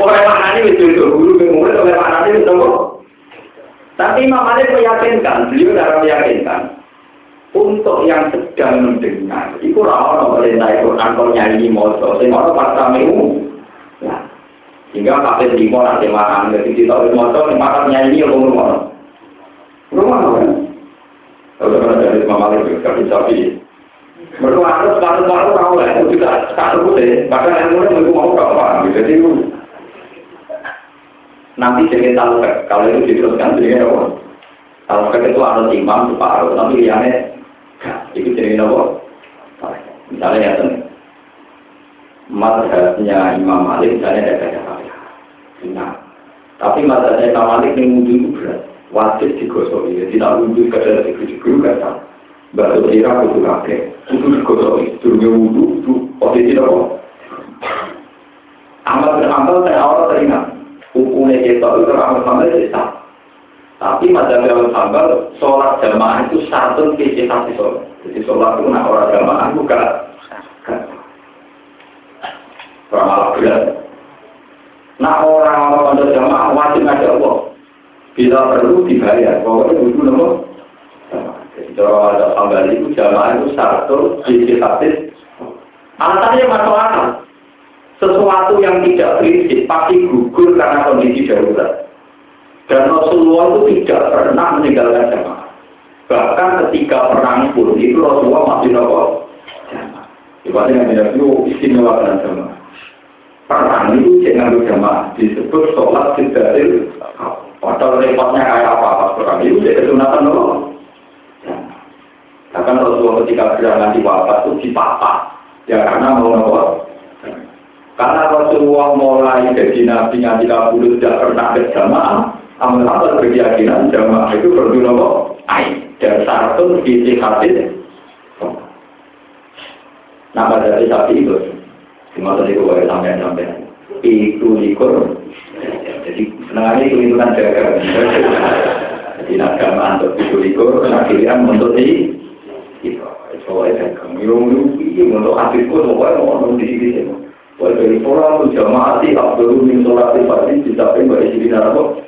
Orang mana ini itu guru guru oleh mana itu tapi Imam Malik meyakinkan, beliau darah meyakinkan, untuk yang sedang mendengar, itu orang perintah itu angkor nyanyi mojo, sehingga orang paksa memu. Ya. Sehingga kakek limo nanti makan, jadi kita harus mojo, makan nyanyi yang rumah. Rumah apa? Kalau pernah jadi Imam Malik, tapi sapi. Mereka harus baru-baru tahu lah, itu juga satu putih. Bahkan yang mulai mereka mau apa, jadi itu nanti jadi talfek kalau itu diteruskan jadi apa? Talfek itu harus imam separuh tapi liane itu jadi apa? Misalnya ya ten. Madhabnya Imam Malik misalnya ada kata Nah, tapi madhabnya Imam Malik yang wudhu itu berat, wajib digosok. Ya, tidak wudhu kadang digosok kata. Batu sirah kudu kakek, itu digosok, turunnya wudhu, itu posisi apa? Amal beramal saya awal teringat, hukumnya kita itu amal amal itu sah. Tapi madhab yang sambal, sholat jamaah itu satu hati sholat. Jadi sholat itu nak orang jamaah bukan. Ramal berat. Nah orang-orang pada jamaah wajib ngajak Allah. Bila perlu dibayar, pokoknya itu nama. Jadi kalau ada sambal itu jamaah itu satu kisi hati. Alasannya masuk akal. Sesuatu yang tidak prinsip pasti gugur karena kondisi darurat. Dan Rasulullah itu tidak pernah meninggalkan jamaah. Bahkan ketika perang pun itu Rasulullah masih nopo jamaah. Yang itu istimewa dengan jamaah. Perang itu jangan jamaah disebut sholat tidak Padahal repotnya kayak apa pas perang itu jadi kesunatan nopo. Bahkan Rasulullah ketika berjalan di wafat itu dipapa. Ya karena mau nopo karena Rasulullah mulai dari Nabi yang 30 tidak pernah berjamaah, amal amal berkeyakinan jamaah itu nopo air dan satu isi hati. Nama dari sapi itu, cuma tadi gue sampai sampai itu likur. Jadi senangnya itu itu kan jaga. Jadi agama untuk itu likur, akhirnya untuk di itu. Soalnya kamu yang untuk hatiku, soalnya mau di sini. Tu jamaah di Abdul bin Sholat di Pati bisa pengen di sini narapo.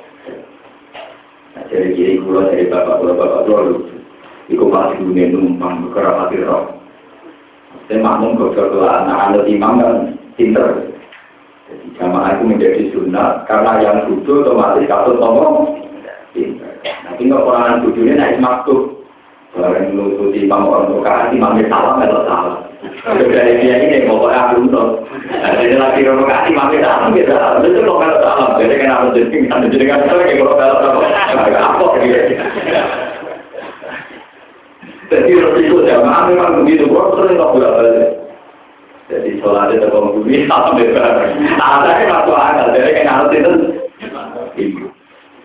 Nah dari kiri kulo dari bapak kulo bapak kulo lu, ikut pasti dunia numpang hati roh. Saya makmum kalau anak-anak imam kan pinter. Jadi jamaah itu menjadi sunnah karena yang duduk otomatis katut ngomong pinter. Nah tinggal orang duduknya naik maktub. Orang yang imam orang tua imamnya salah atau salah. Dari dia ini pokoknya aku untuk. Jadi lagi provokasi makin dalam gitu. Itu kok kalau dalam. Jadi kan jadi kan jadi kan kayak kalau dalam apa gitu. Jadi resiko jamaah memang begitu. Kok sering kok bolak balik. Jadi sholatnya terkong bumi sama bebas. Ada yang masuk akal. Jadi kan harus itu.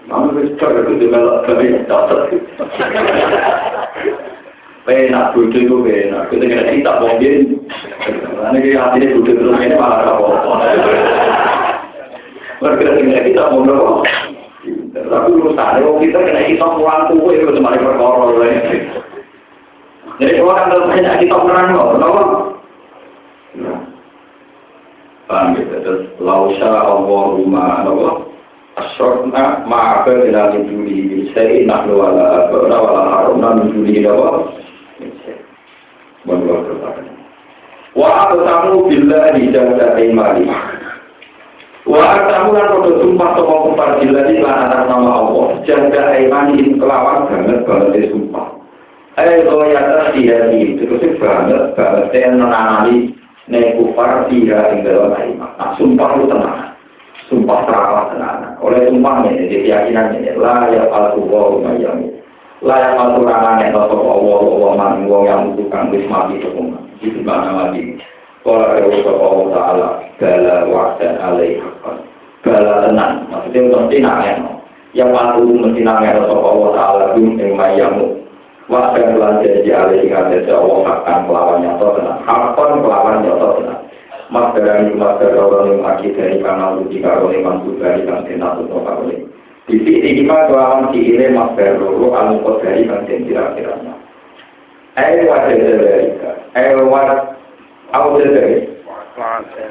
Bisa itu juga cocok. Enak bodoh itu. Kita kena cerita mungkin. Karena kita hatinya bodoh terus ini malah apa-apa. Kita mau berapa? Tapi urusan kalau kita kena kita pulang tuh itu cuma perkara Jadi kan terus kita perang kok, kenapa? Paham gitu. Terus lausa Allahumma Allah Asyurna ma'aka ila min dunihi Saya nahnu wala abana wala harumna min dunihi Wa aqsamu billahi jalla sumpah sapa kufar billahi lan nama Allah. Jalla imani kelawan banget banget sumpah. Ayo kaya tadi hati terus banget banget yang menanami kufar dia dalam iman. Nah, sumpah itu tenang. Sumpah terawat tenang. Oleh sumpahnya, jadi keyakinannya, la ya al-tuwa umayyami layak aturan yang tetap Allah Allah man wong yang membutuhkan wis mati semua itu mana mati kalau ada Allah Taala bala wa'dan alaih bala tenang. Maksudnya mesti nangen yang mesti nangen tetap Allah Taala dum yang mayamu. Wa'dan lan janji alaih ngajar Allah akan melawan nyata tenang. Hakon melawan nyata tenang. Mas dari mas dari yang akidah karena uji karo yang mantu dari kan tenang untuk karo di sini kita kelawan si ini mas berlulu anu kodari kan yang kira-kiranya. Eh wajah dari eh wajah aku dari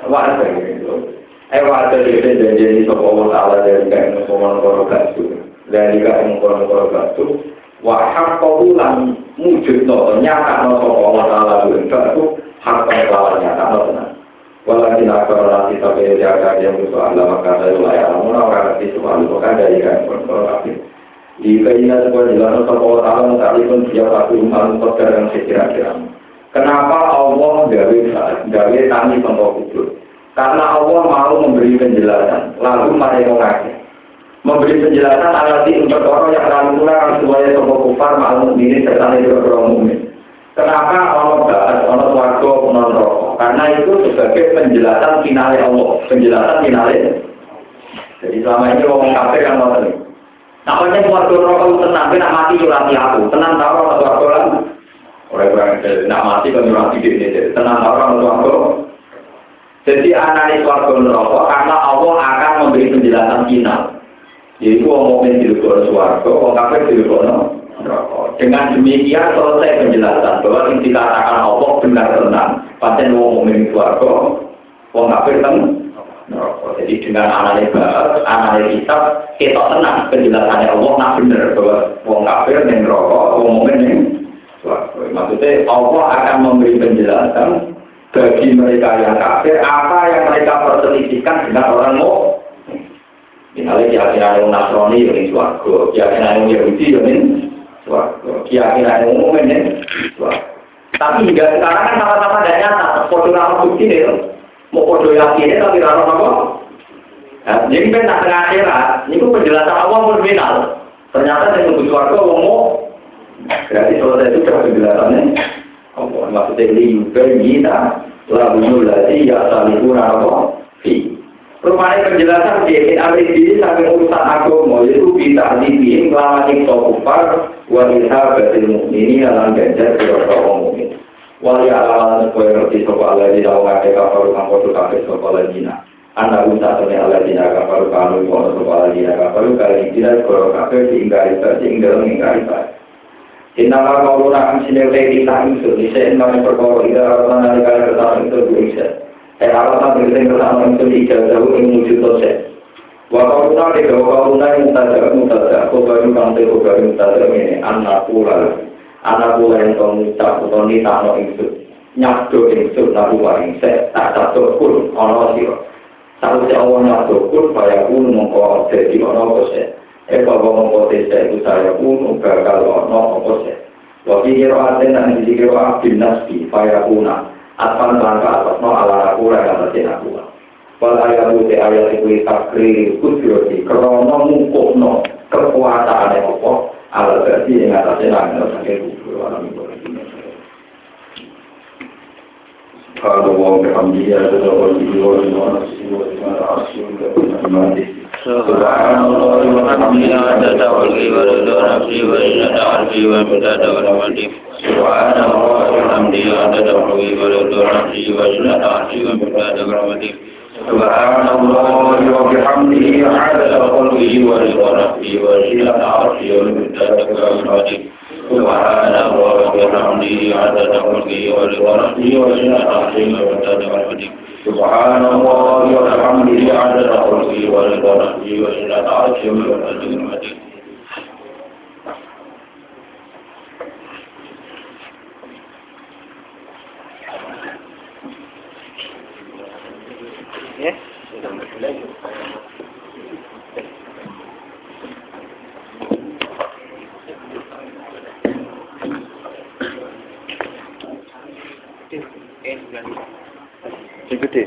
wajah dari eh wajah dari dan jadi sopo taala dari kain sopo koro gasu dari kain koro koro gasu wahab kau lan mujud nyata no sopo taala dari gasu hak kau nyata no tenang. Walakin akbar nanti jaga yang nanti kan. Di keinginan sebuah dia. Kenapa Allah gawe gawe tani contoh? Karena Allah mau memberi penjelasan, lalu mereka mengaji. Memberi penjelasan alati untuk orang yang akan mulai semuanya sopo kufar malu ini serta orang mukmin. Kenapa Allah bahas Allah warga non? Karena itu sebagai penjelasan finalnya Allah, penjelasan finalnya. Jadi selama ini orang kafir yang mau tadi. Namanya warga rokok tenang, nak mati curati aku. Tenang tahu orang warga lah. Orang orang nak mati kan curati ini. Tenang tahu orang warga. Jadi analis warga rokok karena Allah akan memberi penjelasan final. Yaitu orang di luar suarga, orang kafir di dengan demikian selesai penjelasan bahwa yang dikatakan Allah benar tenang. Pasien wong mukmin suarga, wong kafir kan Jadi dengan analis analis kitab kita tenang. Penjelasannya Allah nak benar bahwa wong kafir dan rokok, wong mukmin yang Maksudnya Allah akan memberi penjelasan bagi mereka yang kafir apa yang mereka perselisihkan dengan orang mau Misalnya keyakinan yang Nasrani yang suarga, keyakinan yang Yahudi yang keyakinan umum ini. Tapi hingga sekarang kan sama-sama tidak nyata. Foto nama bukti nih, mau foto yakin tapi rano apa? Jadi kan nak tengah akhirat, ini pun penjelasan pun final. Ternyata saya nunggu suarga mau berarti selesai itu sudah penjelasannya. Allah maksudnya ini juga kita lalu lagi ya salihun apa? Fi. Rupanya penjelasan di Amrik ini sampai urusan agama yaitu bisa dibikin kelama nyiksa kufar waliha batil mukmini alam ganjar kaum mukmin. Wali alaman supaya ngerti sopa Allah di dalam ngake kafaru kang kodoh kafir sopa Allah dina. Anda usah tanya Allah dina kafaru kanu kodoh sopa Allah dina kafaru kali tidak kodoh kafir diinggari bar diinggari menginggari bar. Innama kau lunak sini utai kita insul, nisya innama perkara ida rata nalika kertas itu gue Alasan berita pertama itu ijazah yang wujud dosen. Wakaruna di wakaruna yang mutada mutada kobaru kante kobaru mutada ini anak pula anak pula yang kau ngucap atau nita no insut nyabdo insut nabu waring se tak satu pun ono siro. Satu si awal nyabdo pun bayar pun mongko jadi ono kose. Eh bahwa mongko desa itu saya pun gagal ono kose. Wabi kiro aten dan di kiro abdin nasbi. Atman bangka atas no ala aku yang ngerti aku. Wal ayat itu ayat itu takrir kudroti krono mungkuk no kekuasaan yang apa ala berarti yang atasnya langit sakit kubur alam itu. Kalau wong wal jiwa wa nafsi wa arsi wa Subhanallah wa hamdihi سبحان الله وبحمده. عدد خلقه ورضا نفسي وزنة عرفي ومداد ورمتي سبحان الله وبحمده عدد خلقه ورضا نفسي وزنة عرفي ومداد ورمتي سبحان الله وبحمده عدد خلقه ورضا نفسي وزنة عرفي ومداد ورمتي سبحان الله وبحمده عدد ملكه ولورثه وجنة عظيم وزاد عدد خلقه ولورثه وجنة عظيم وزاد ملكه Yeah. eh bulan yang gede